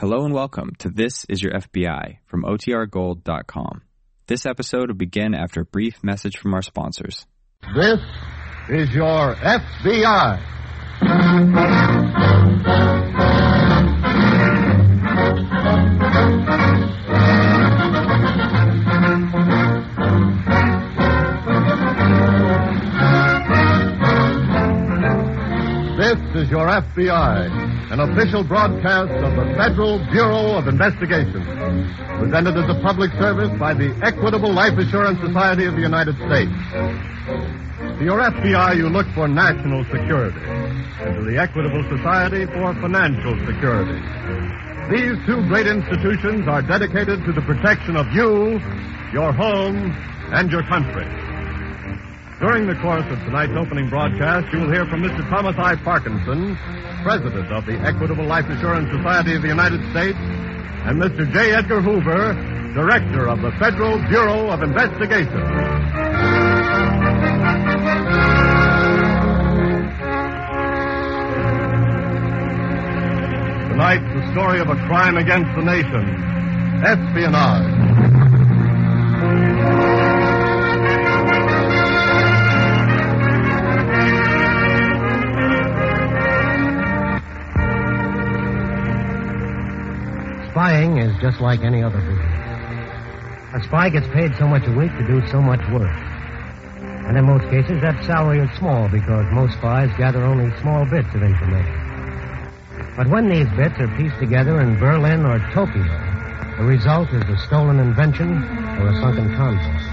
Hello and welcome to This Is Your FBI from OTRGold.com. This episode will begin after a brief message from our sponsors. This is your FBI. FBI, an official broadcast of the Federal Bureau of Investigation, presented as a public service by the Equitable Life Assurance Society of the United States. To your FBI, you look for national security, and to the Equitable Society for financial security. These two great institutions are dedicated to the protection of you, your home, and your country. During the course of tonight's opening broadcast, you will hear from Mr. Thomas I. Parkinson, President of the Equitable Life Assurance Society of the United States, and Mr. J. Edgar Hoover, Director of the Federal Bureau of Investigation. Tonight, the story of a crime against the nation espionage. Is just like any other business. A spy gets paid so much a week to do so much work. And in most cases, that salary is small because most spies gather only small bits of information. But when these bits are pieced together in Berlin or Tokyo, the result is a stolen invention or a sunken concept.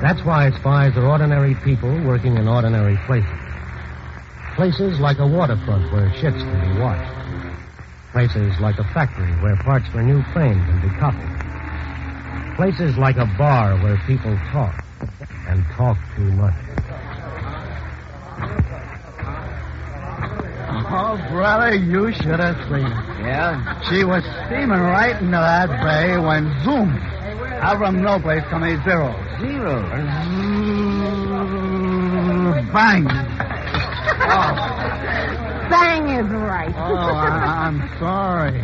That's why spies are ordinary people working in ordinary places. Places like a waterfront where ships can be watched. Places like a factory where parts for new plane can be copied. Places like a bar where people talk and talk too much. Oh, brother, you should have seen her. Yeah? She was steaming right into that bay when zoom, out from no place come a zero. Zero. Zzz, Bang. Bang is right. Oh, I, I'm sorry.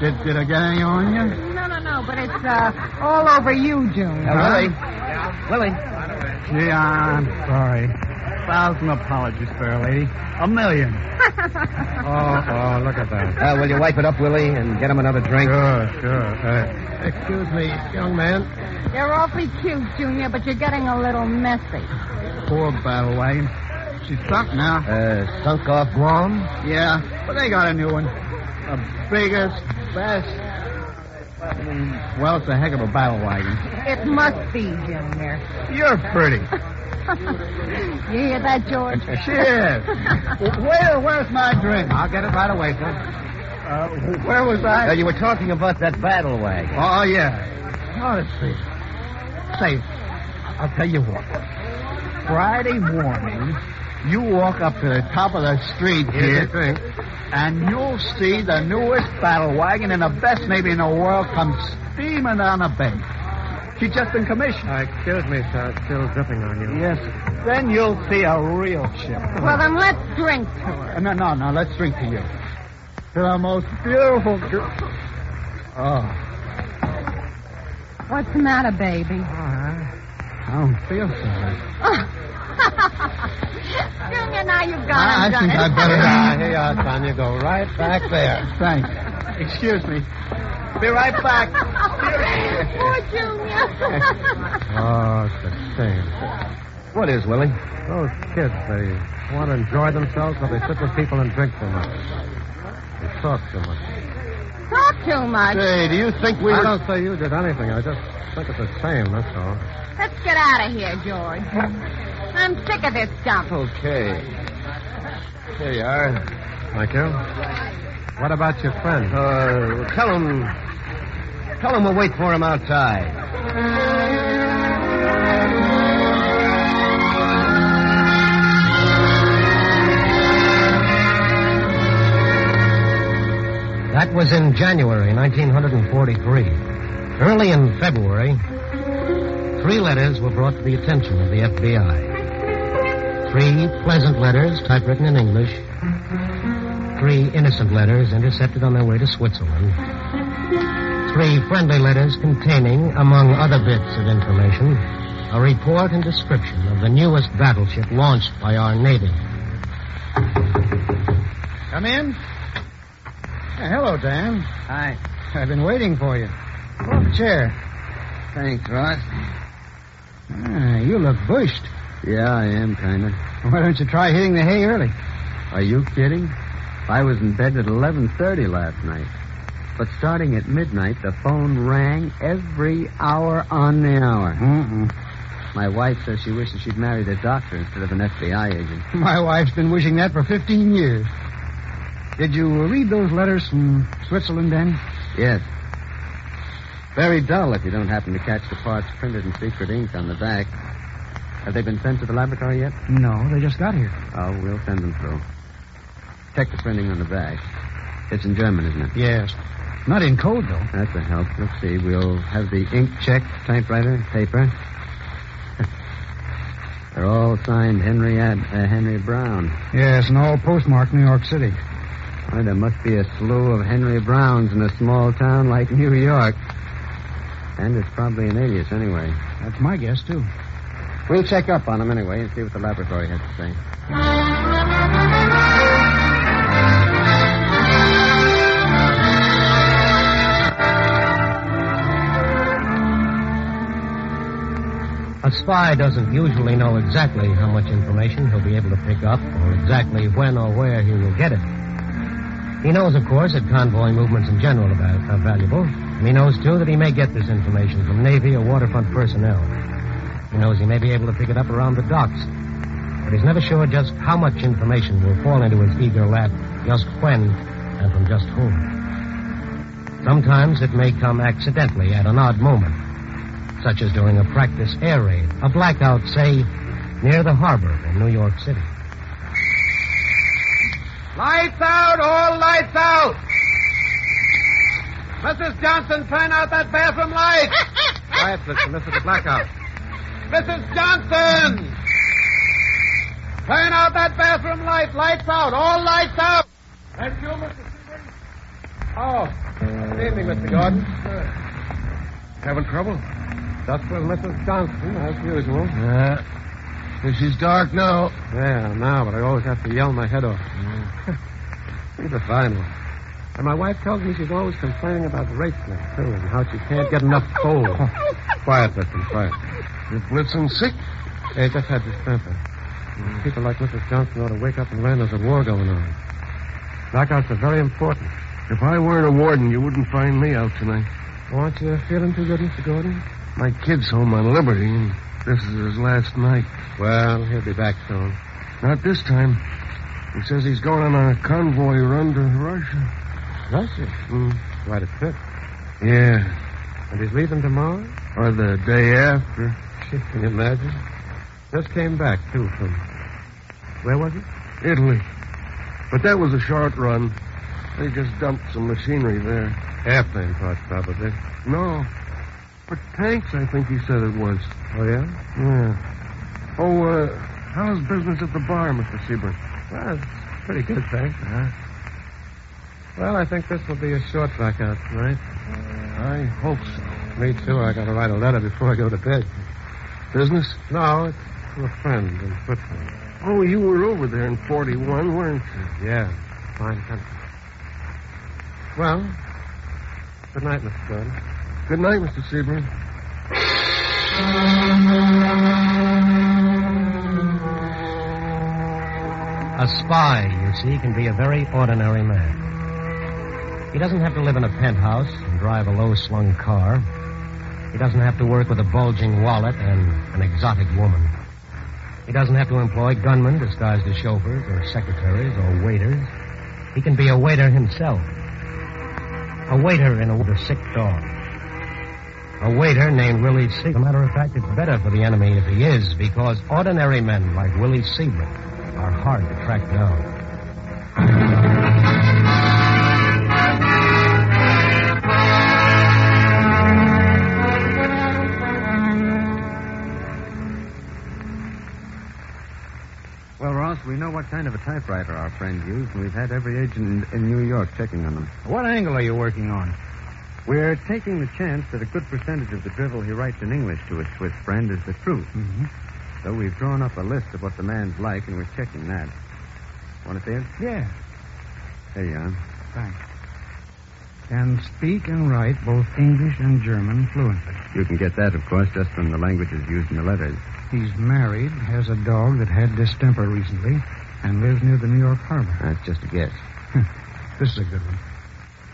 Did, did I get any on you? no, no, no, but it's uh, all over you, Junior. Uh, Willie. Willie. Gee, I'm sorry. A Thousand apologies, fair lady. A million. Oh, oh, look at that. Uh, will you wipe it up, Willie, and get him another drink? Sure, sure. Uh, excuse me, young man. You're awfully cute, Junior, but you're getting a little messy. Poor battle wagon. She's sunk now. Uh, sunk off Guam? Yeah, but they got a new one. The biggest, best. Well, it's a heck of a battle wagon. It must be, Junior. You're pretty. You hear that, George? Shit. Where, where's my drink? I'll get it right away, sir. Uh, where was Uh, I? you were talking about that battle wagon. Oh, yeah. Oh, let's see. Say, I'll tell you what. Friday morning, you walk up to the top of the street here, drink. and you'll see the newest battle wagon and the best maybe in the world come steaming down the bay. She's just been commissioned. Uh, excuse me, sir. It's still dripping on you. Yes. Then you'll see a real ship. Well, then let's drink to her. Uh, No, no, no. Let's drink to you. To the most beautiful girl. Oh, What's the matter, baby? I don't feel so good. Junior, now you've got I, I him done think it. I'd better. Ah, here you are, son. Go right back there. Thanks. Excuse me. Be right back. Poor Junior. Oh, it's a shame. What is, Willie? Those kids, they want to enjoy themselves, so they sit with people and drink too much. They talk too much. Talk too much. Say, do you think we I were... don't say you did anything. I just think it's a shame, that's all. Let's get out of here, George. I'm sick of this stuff. Okay. Here you are. Thank you. What about your friend? Uh, tell him. Tell him we'll wait for him outside. That was in January 1943. Early in February, three letters were brought to the attention of the FBI. Three pleasant letters typewritten in English, three innocent letters intercepted on their way to Switzerland. Three friendly letters containing, among other bits of information, a report and description of the newest battleship launched by our Navy. Come in. Yeah, hello, Dan. Hi. I've been waiting for you. Pull up a chair. Thanks, Ross. Ah, you look bushed. Yeah, I am, kind of. Why don't you try hitting the hay early? Are you kidding? I was in bed at 11.30 last night. But starting at midnight, the phone rang every hour on the hour. Mm-mm. My wife says she wishes she'd married a doctor instead of an FBI agent. My wife's been wishing that for 15 years. Did you read those letters from Switzerland, Dan? Yes. Very dull if you don't happen to catch the parts printed in secret ink on the back. Have they been sent to the laboratory yet? No, they just got here. Oh, we'll send them through. Check the printing on the back. It's in German, isn't it? Yes. Not in code, though. That's a help. Let's see. We'll have the ink checked, typewriter, paper. They're all signed Henry Ad, uh, Henry Brown. Yes, and all postmarked New York City. Why, there must be a slew of Henry Browns in a small town like New York. And it's probably an alias anyway. That's my guess, too. We'll check up on him anyway and see what the laboratory has to say. A spy doesn't usually know exactly how much information he'll be able to pick up or exactly when or where he will get it. He knows, of course, that convoy movements in general are, valuable. And he knows, too, that he may get this information from Navy or waterfront personnel. He knows he may be able to pick it up around the docks. But he's never sure just how much information will fall into his eager lap, just when, and from just whom. Sometimes it may come accidentally at an odd moment, such as during a practice air raid, a blackout, say, near the harbor in New York City. Lights out, all lights out. Mrs. Johnson, turn out that bathroom light. Quiet, listen. This is a blackout. Mrs. Johnson! Turn out that bathroom light. Lights out, all lights out. That's you, Mr. Seaver? Oh, good evening, Mr. Gordon. Having trouble? Just with Mrs. Johnson, as usual. Uh, yeah. She's dark now. Yeah, now, but I always have to yell my head off. She's a fine one. And my wife tells me she's always complaining about Rachel, too, and how she can't get enough coal. quiet, listen, quiet. Is Blitzen sick? Hey, just had distemper. People like Mrs. Johnson ought to wake up and learn there's a war going on. Blackouts are very important. If I weren't a warden, you wouldn't find me out tonight. Aren't you feeling too good, Mr. Gordon? My kid's home on liberty, and this is his last night. Well, he'll be back soon. Not this time. He says he's going on a convoy run to Russia. Russia? Mm. Quite a trip. Yeah. And he's leaving tomorrow? Or the day after. Can you imagine? Just came back, too, from. Where was it? Italy. But that was a short run. They just dumped some machinery there. Airplane parts, probably. No. For tanks, I think he said it was. Oh, yeah? Yeah. Oh, uh, how's business at the bar, Mr. Sebring? Well, it's pretty good, thanks. Well, I think this will be a short blackout tonight. I hope so. Me, too. I gotta write a letter before I go to bed. Business? No, it's to a friend in Switzerland. Oh, you were over there in 41, weren't you? Yeah, fine country. Well, good night, Mr. Gordon. Good night, Mr. Sebring. A spy, you see, can be a very ordinary man. He doesn't have to live in a penthouse and drive a low slung car. He doesn't have to work with a bulging wallet and an exotic woman. He doesn't have to employ gunmen disguised as chauffeurs or secretaries or waiters. He can be a waiter himself. A waiter in a, with a sick dog. A waiter named Willie Seabright. As a matter of fact, it's better for the enemy if he is, because ordinary men like Willie Seabright are hard to track down. What kind of a typewriter our friend used, and we've had every agent in, in New York checking on them. What angle are you working on? We're taking the chance that a good percentage of the drivel he writes in English to his Swiss friend is the truth. Mm-hmm. So we've drawn up a list of what the man's like, and we're checking that. Want to see it? Yeah, There you are. thanks. Can speak and write both English and German fluently. You can get that, of course, just from the languages used in the letters. He's married, has a dog that had distemper recently, and lives near the New York harbor. That's just a guess. This is a good one.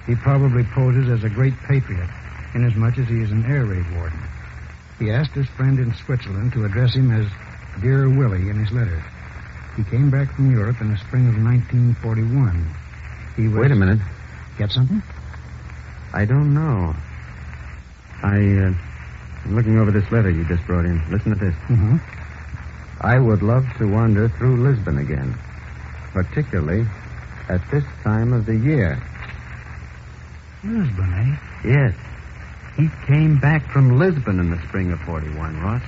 He probably poses as a great patriot, inasmuch as he is an air raid warden. He asked his friend in Switzerland to address him as Dear Willie in his letter. He came back from Europe in the spring of 1941. He was... Wait a minute. Get something? I don't know. I, uh, I'm looking over this letter you just brought in. Listen to this. Mm-hmm. I would love to wander through Lisbon again, particularly at this time of the year. Lisbon, eh? Yes. He came back from Lisbon in the spring of 41, Ross.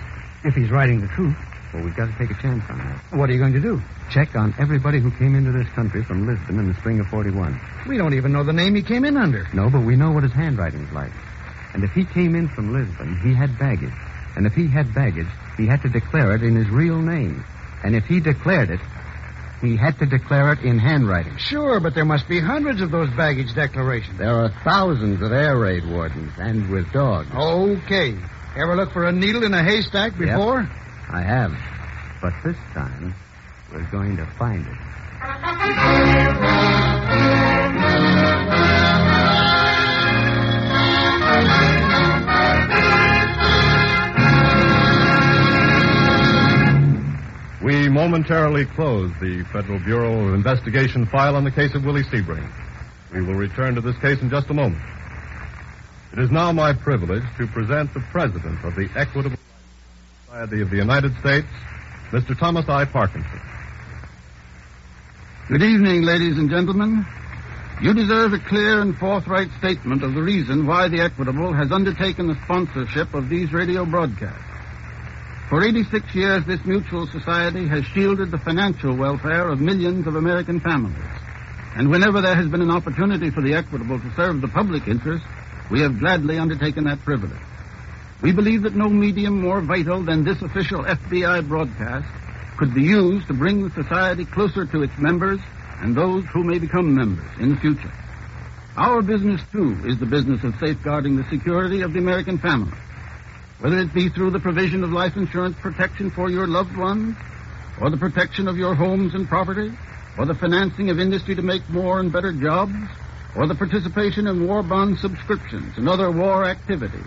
If he's writing the truth. Well, we've got to take a chance on that. What are you going to do? Check on everybody who came into this country from Lisbon in the spring of 41. We don't even know the name he came in under. No, but we know what his handwriting's like. And if he came in from Lisbon, he had baggage. And if he had baggage, he had to declare it in his real name. And if he declared it, he had to declare it in handwriting. Sure, but there must be hundreds of those baggage declarations. There are thousands of air raid wardens, and with dogs. Okay. Ever look for a needle in a haystack before? I have. But this time, we're going to find it. We momentarily close the Federal Bureau of Investigation file on the case of Willie Sebring. We will return to this case in just a moment. It is now my privilege to present the President of the Equitable Society of the United States, Mr. Thomas I. Parkinson. Good evening, ladies and gentlemen. You deserve a clear and forthright statement of the reason why the Equitable has undertaken the sponsorship of these radio broadcasts. For 86 years, this mutual society has shielded the financial welfare of millions of American families. And whenever there has been an opportunity for the Equitable to serve the public interest, we have gladly undertaken that privilege. We believe that no medium more vital than this official FBI broadcast could be used to bring the society closer to its members and those who may become members in the future. Our business, too, is the business of safeguarding the security of the American family. Whether it be through the provision of life insurance protection for your loved ones, or the protection of your homes and property, or the financing of industry to make more and better jobs, or the participation in war bond subscriptions and other war activities.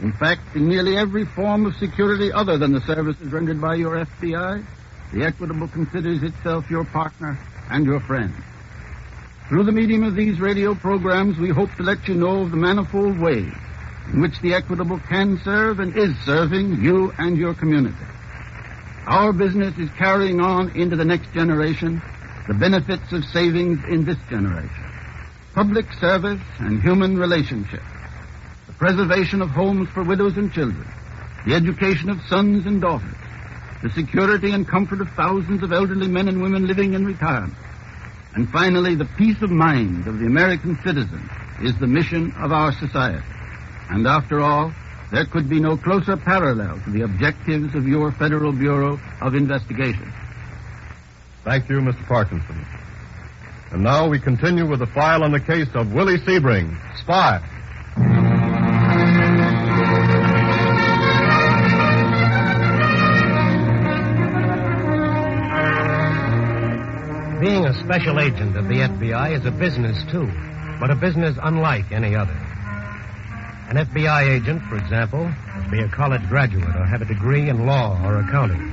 In fact, in nearly every form of security other than the services rendered by your FBI, the Equitable considers itself your partner and your friend. Through the medium of these radio programs, we hope to let you know of the manifold ways in which the Equitable can serve and is serving you and your community. Our business is carrying on into the next generation the benefits of savings in this generation. Public service and human relationships. The preservation of homes for widows and children. The education of sons and daughters. The security and comfort of thousands of elderly men and women living in retirement. And finally, the peace of mind of the American citizen is the mission of our society. And after all, there could be no closer parallel to the objectives of your Federal Bureau of Investigation. Thank you, Mr. Parkinson. And now we continue with the file on the case of Willie Sebring, spy. Being a special agent of the FBI is a business, too, but a business unlike any other. An FBI agent, for example, must be a college graduate or have a degree in law or accounting.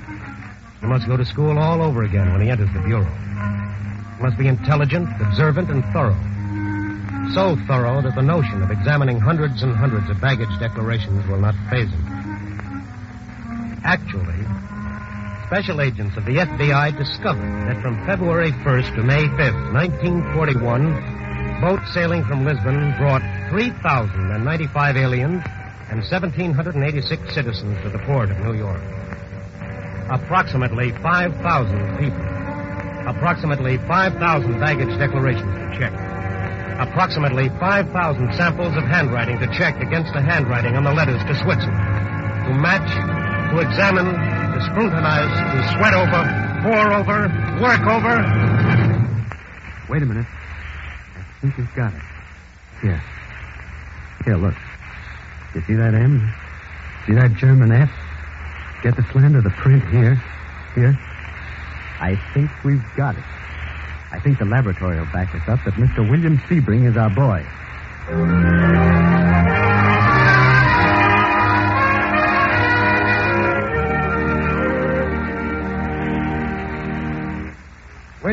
He must go to school all over again when he enters the Bureau. He must be intelligent, observant, and thorough. So thorough that the notion of examining hundreds and hundreds of baggage declarations will not phase him. Actually, special agents of the FBI discovered that from February 1st to May 5th, 1941, boats sailing from Lisbon brought 3,095 aliens and 1,786 citizens to the port of New York. Approximately 5,000 people. Approximately 5,000 baggage declarations to check. Approximately 5,000 samples of handwriting to check against the handwriting on the letters to Switzerland. To match, to examine, to scrutinize, to sweat over, pore over, work over. Wait a minute. I think we've got it. Here. Here, look. You see that M? See that German F? Get the slant of the print here. Here. I think we've got it. I think the laboratory will back us up that Mr. William Sebring is our boy.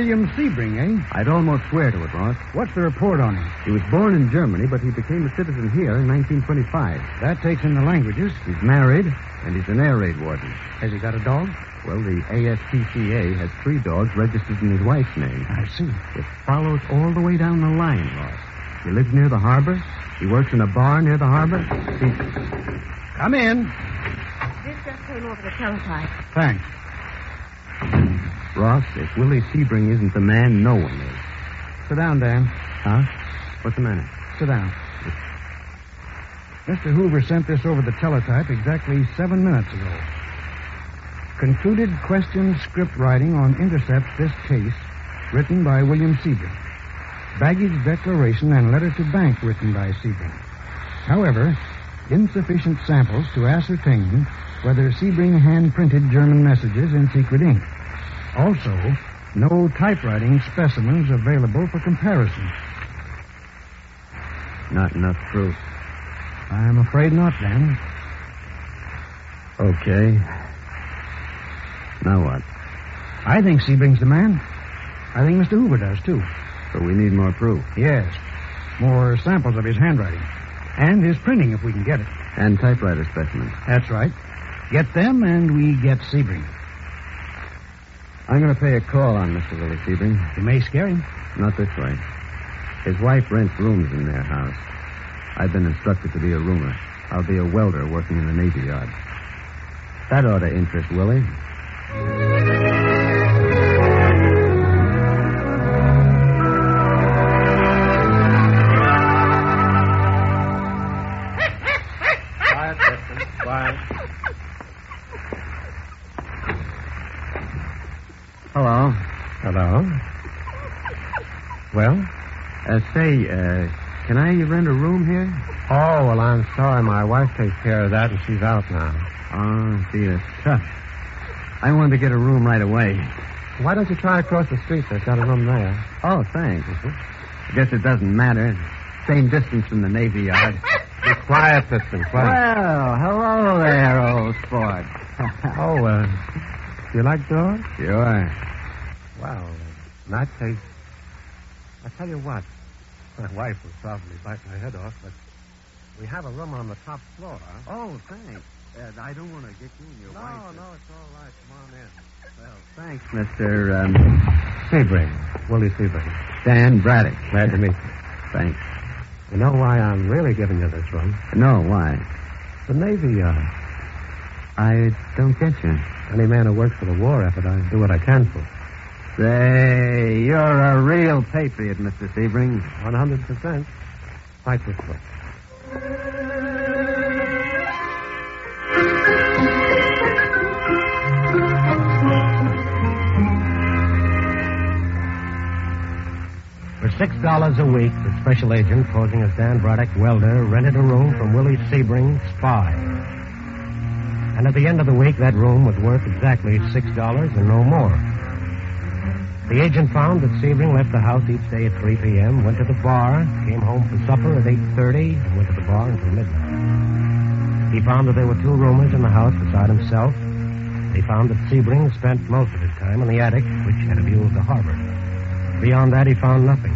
William Sebring, eh? I'd almost swear to it, Ross. What's the report on him? He was born in Germany, but he became a citizen here in 1925. That takes in the languages. He's married, and he's an air raid warden. Has he got a dog? Well, the ASPCA has three dogs registered in his wife's name. I see. It follows all the way down the line, Ross. He lives near the harbor. He works in a bar near the harbor. He... Come in. This just came over the teletype. Thanks. Ross, if Willie Sebring isn't the man, no one is. Sit down, Dan. Huh? What's the matter? Sit down. Mr. Hoover sent this over the teletype exactly seven minutes ago. Concluded question script writing on intercepts this case, written by William Sebring. Baggage declaration and letter to bank written by Sebring. However, insufficient samples to ascertain whether Sebring hand printed German messages in secret ink. Also, no typewriting specimens available for comparison. Not enough proof. I'm afraid not, Dan. Okay. Now what? I think Sebring's the man. I think Mr. Hoover does, too. But we need more proof. Yes. More samples of his handwriting. And his printing, if we can get it. And typewriter specimens. That's right. Get them, and we get Sebring. I'm going to pay a call on Mr. Willie Sebring. You may scare him. Not this way. His wife rents rooms in their house. I've been instructed to be a roomer. I'll be a welder working in the Navy Yard. That ought to interest Willie. Uh, say, uh, can I rent a room here? Oh, well, I'm sorry. My wife takes care of that, and she's out now. Oh, gee, that's tough. I wanted to get a room right away. Why don't you try across the street? They've got a room there. Oh, thanks. I guess it doesn't matter. Same distance from the Navy Yard. Be quiet, Blitzen. Quiet. Well, hello there, old sport. Oh, uh, you like dogs? Sure. Well, that case, I tell you what. My wife will probably bite my head off, but we have a room on the top floor. Oh, thanks. Uh, I don't want to get you and your No, wife. no, it's all right. Come on in. Well, thanks, Mr. Um, Sebring. Willie Sebring. Dan Braddock. Glad to meet you. Thanks. You know why I'm really giving you this room? No, why? The Navy Yard. I don't get you. Any man who works for the war effort, I do what I can for. Say, you're a real patriot, Mr. Sebring. 100%. Fight this way. For six dollars a week, the special agent posing as Dan Braddock, welder, rented a room from Willie Sebring, spy. And at the end of the week, that room was worth exactly six dollars and no more. The agent found that Sebring left the house each day at 3 p.m., went to the bar, came home for supper at 8.30, and went to the bar until midnight. He found that there were two roomers in the house beside himself. He found that Sebring spent most of his time in the attic, which had a view of the harbor. Beyond that, he found nothing.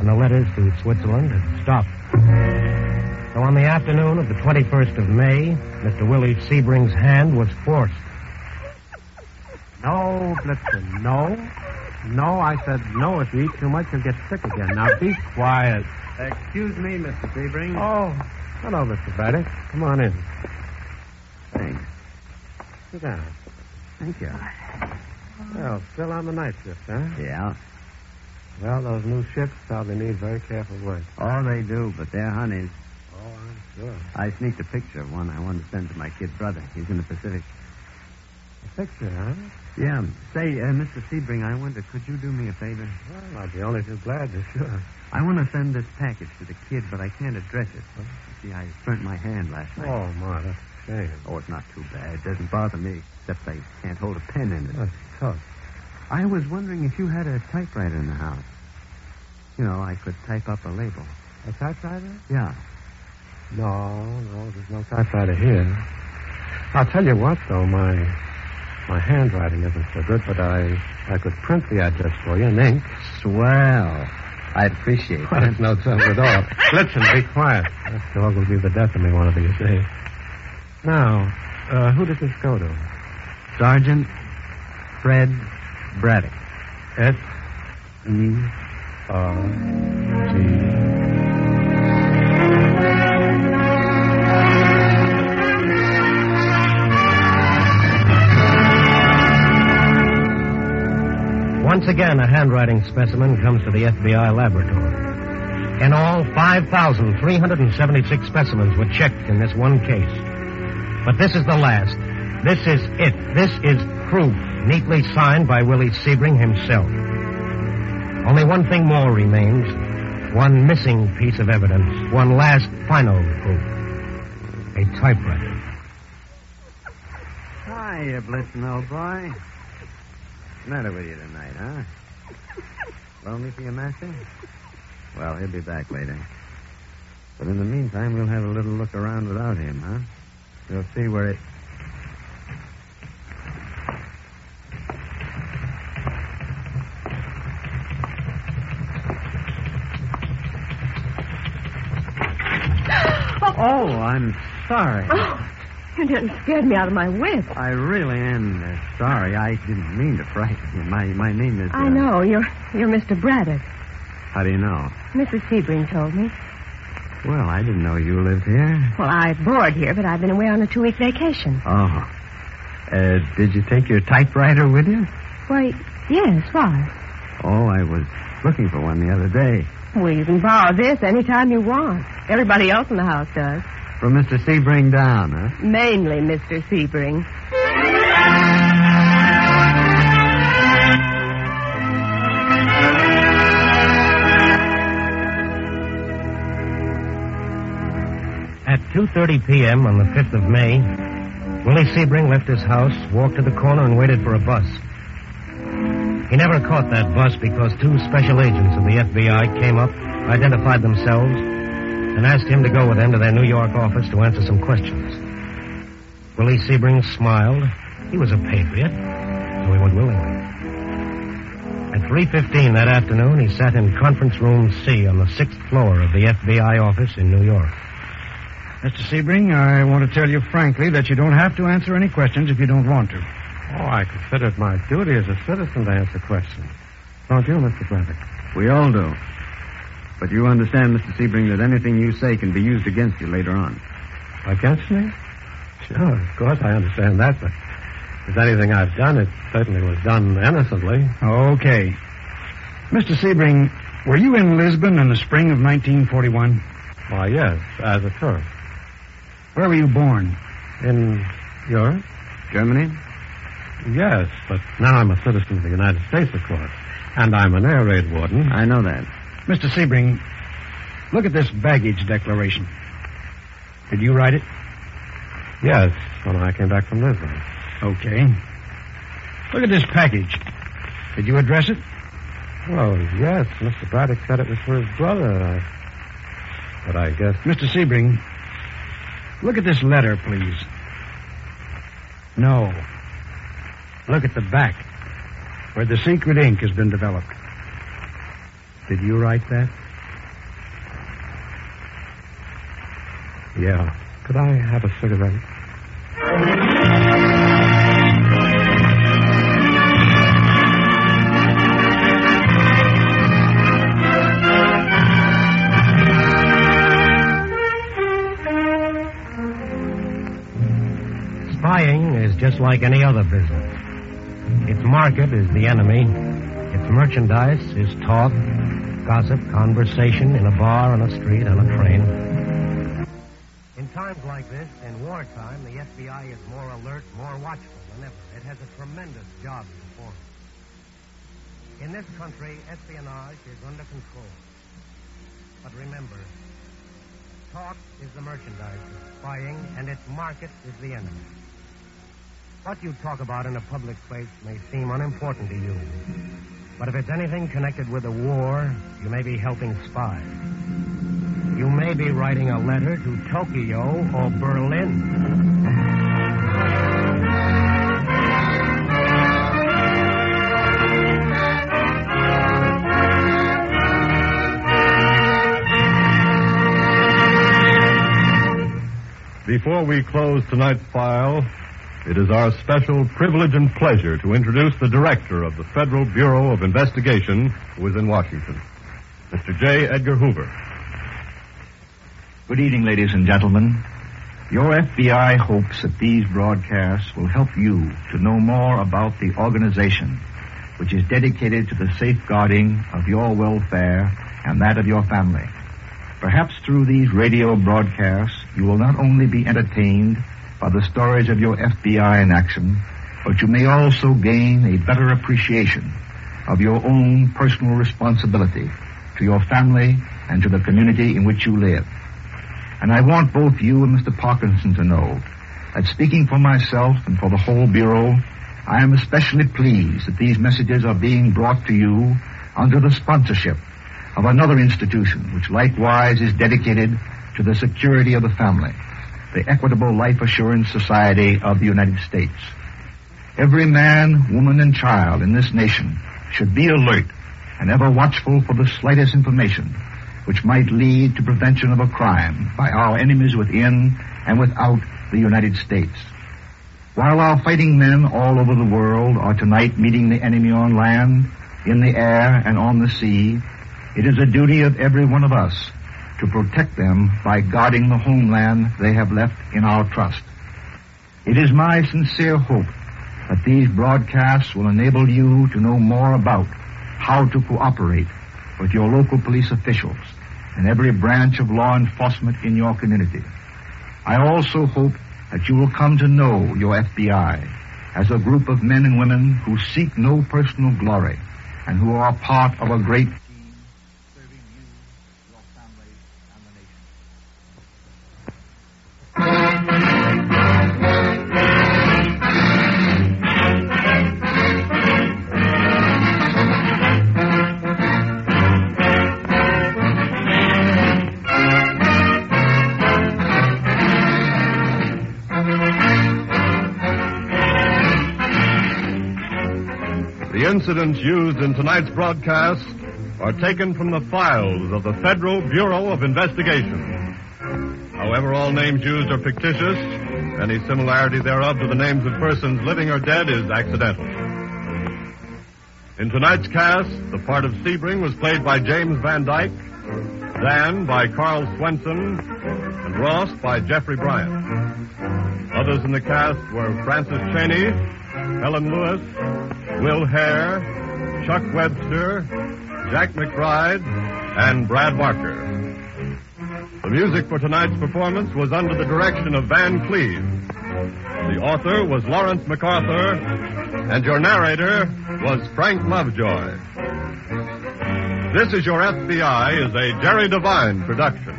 And the letters to Switzerland had stopped. So on the afternoon of the 21st of May, Mr. Willie Sebring's hand was forced. No, Blitzen, no. No, I said no. If you eat too much, you'll get sick again. Now be quiet. Excuse me, Mr. Sebring. Oh, hello, Mr. Braddock. Come on in. Thanks. Sit down. Thank you. Well, still on the night shift, huh? Yeah. Well, those new ships probably need very careful work. Oh, they do, but they're honeys. Oh, I'm sure. I sneaked a picture of one I wanted to send to my kid brother. He's in the Pacific. A picture, huh? Yeah. Say, uh, Mr. Sebring, I wonder, could you do me a favor? Well, I'd be only too glad to, sure. I want to send this package to the kid, but I can't address it. You see, I burnt my hand last night. Oh, Ma, that's a shame. Oh, it's not too bad. It doesn't bother me, except I can't hold a pen in it. That's tough. I was wondering if you had a typewriter in the house. You know, I could type up a label. A typewriter? Yeah. No, no, there's no typewriter here. I'll tell you what, though, my my handwriting isn't so good, but I I could print the address for you in ink. Swell. I'd appreciate Well, that. it's no trouble at all. Listen, be quiet. That dog will be the death of me one of these days. Now, uh, who does this go to? Sergeant Fred Braddock. S E R G. Once again, a handwriting specimen comes to the FBI laboratory. In all, 5,376 specimens were checked in this one case. But this is the last. This is it. This is proof, neatly signed by Willie Sebring himself. Only one thing more remains. One missing piece of evidence. One last final proof. A typewriter. Hiya, Blitzen, old boy. What's the matter with you tonight, huh? Lonely for your master? Well, he'll be back later. But in the meantime, we'll have a little look around without him, huh? We'll see where it. Oh, I'm sorry. Oh, you didn't scared me out of my wits. I really am uh, sorry. I didn't mean to frighten you. My my name is. I uh, know. You're you're Mr. Braddock. How do you know? Mrs. Sebring told me. Well, I didn't know you lived here. Well, I board here, but I've been away on a two-week vacation. Oh. Uh, did you take your typewriter with you? Why, yes, why? Oh, I was looking for one the other day. Well, you can borrow this anytime you want. Everybody else in the house does. From Mr. Sebring down, huh? Mainly Mr. Sebring. At 2.30 p.m. on the 5th of May, Willie Sebring left his house, walked to the corner, and waited for a bus. He never caught that bus because two special agents of the FBI came up, identified themselves, and asked him to go with them to their New York office to answer some questions. Willie Sebring smiled. He was a patriot, so he went willingly. At 3.15 that afternoon, he sat in conference room C on the sixth floor of the FBI office in New York. Mr. Sebring, I want to tell you frankly that you don't have to answer any questions if you don't want to. Oh, I consider it my duty as a citizen to answer questions. Don't you, Mr. Braddock? We all do. But you understand, Mr. Sebring, that anything you say can be used against you later on. Against me? Sure, of course I understand that, but if anything I've done, it certainly was done innocently. Okay. Mr. Sebring, were you in Lisbon in the spring of 1941? Why, yes, as a tourist. Where were you born? In Europe? Germany? Yes, but now I'm a citizen of the United States, of course. And I'm an air raid warden. I know that. Mr. Sebring, look at this baggage declaration. Did you write it? Yes, when I came back from Lisbon. Okay. Look at this package. Did you address it? Oh, yes, Mr. Braddock said it was for his brother. I... But I guess... Mr. Sebring, look at this letter, please. No. Look at the back, where the secret ink has been developed. Did you write that? Yeah. Could I have a cigarette? Spying is just like any other business. Its market is the enemy. Its merchandise is talk, gossip, conversation in a bar, on a street, on a train. In times like this, in wartime, the FBI is more alert, more watchful than ever. It has a tremendous job before it. In this country, espionage is under control. But remember, talk is the merchandise of spying, and its market is the enemy. What you talk about in a public place may seem unimportant to you. But if it's anything connected with the war, you may be helping spies. You may be writing a letter to Tokyo or Berlin. Before we close tonight's file, it is our special privilege and pleasure to introduce the director of the Federal Bureau of Investigation, who is in Washington, Mr. J. Edgar Hoover. Good evening, ladies and gentlemen. Your FBI hopes that these broadcasts will help you to know more about the organization which is dedicated to the safeguarding of your welfare and that of your family. Perhaps through these radio broadcasts, you will not only be entertained by the stories of your FBI in action, but you may also gain a better appreciation of your own personal responsibility to your family and to the community in which you live. And I want both you and Mr. Parkinson to know that speaking for myself and for the whole Bureau, I am especially pleased that these messages are being brought to you under the sponsorship of another institution which likewise is dedicated to the security of the family, the Equitable Life Assurance Society of the United States. Every man, woman, and child in this nation should be alert and ever watchful for the slightest information which might lead to prevention of a crime by our enemies within and without the United States. While our fighting men all over the world are tonight meeting the enemy on land, in the air, and on the sea, it is a duty of every one of us to protect them by guarding the homeland they have left in our trust. It is my sincere hope that these broadcasts will enable you to know more about how to cooperate with your local police officials and every branch of law enforcement in your community. I also hope that you will come to know your FBI as a group of men and women who seek no personal glory and who are part of a great incidents used in tonight's broadcast are taken from the files of the Federal Bureau of Investigation. However, all names used are fictitious. Any similarity thereof to the names of persons living or dead is accidental. In tonight's cast, the part of Sebring was played by James Van Dyke, Dan by Karl Swenson, and Ross by Jeffrey Bryant. Others in the cast were Francis Cheney, Helen Lewis, Will Hare, Chuck Webster, Jack McBride, and Brad Barker. The music for tonight's performance was under the direction of Van Cleve. The author was Lawrence MacArthur, and your narrator was Frank Lovejoy. This is Your FBI is a Jerry Devine production.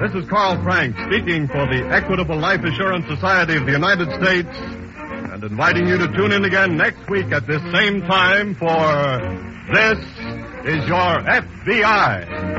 This is Carl Frank speaking for the Equitable Life Assurance Society of the United States and inviting you to tune in again next week at this same time for This is Your FBI.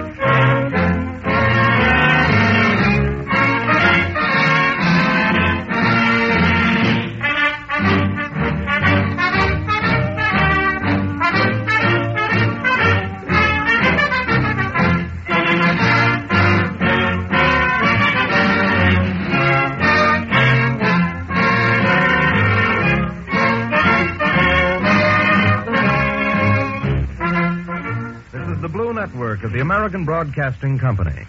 The American Broadcasting Company.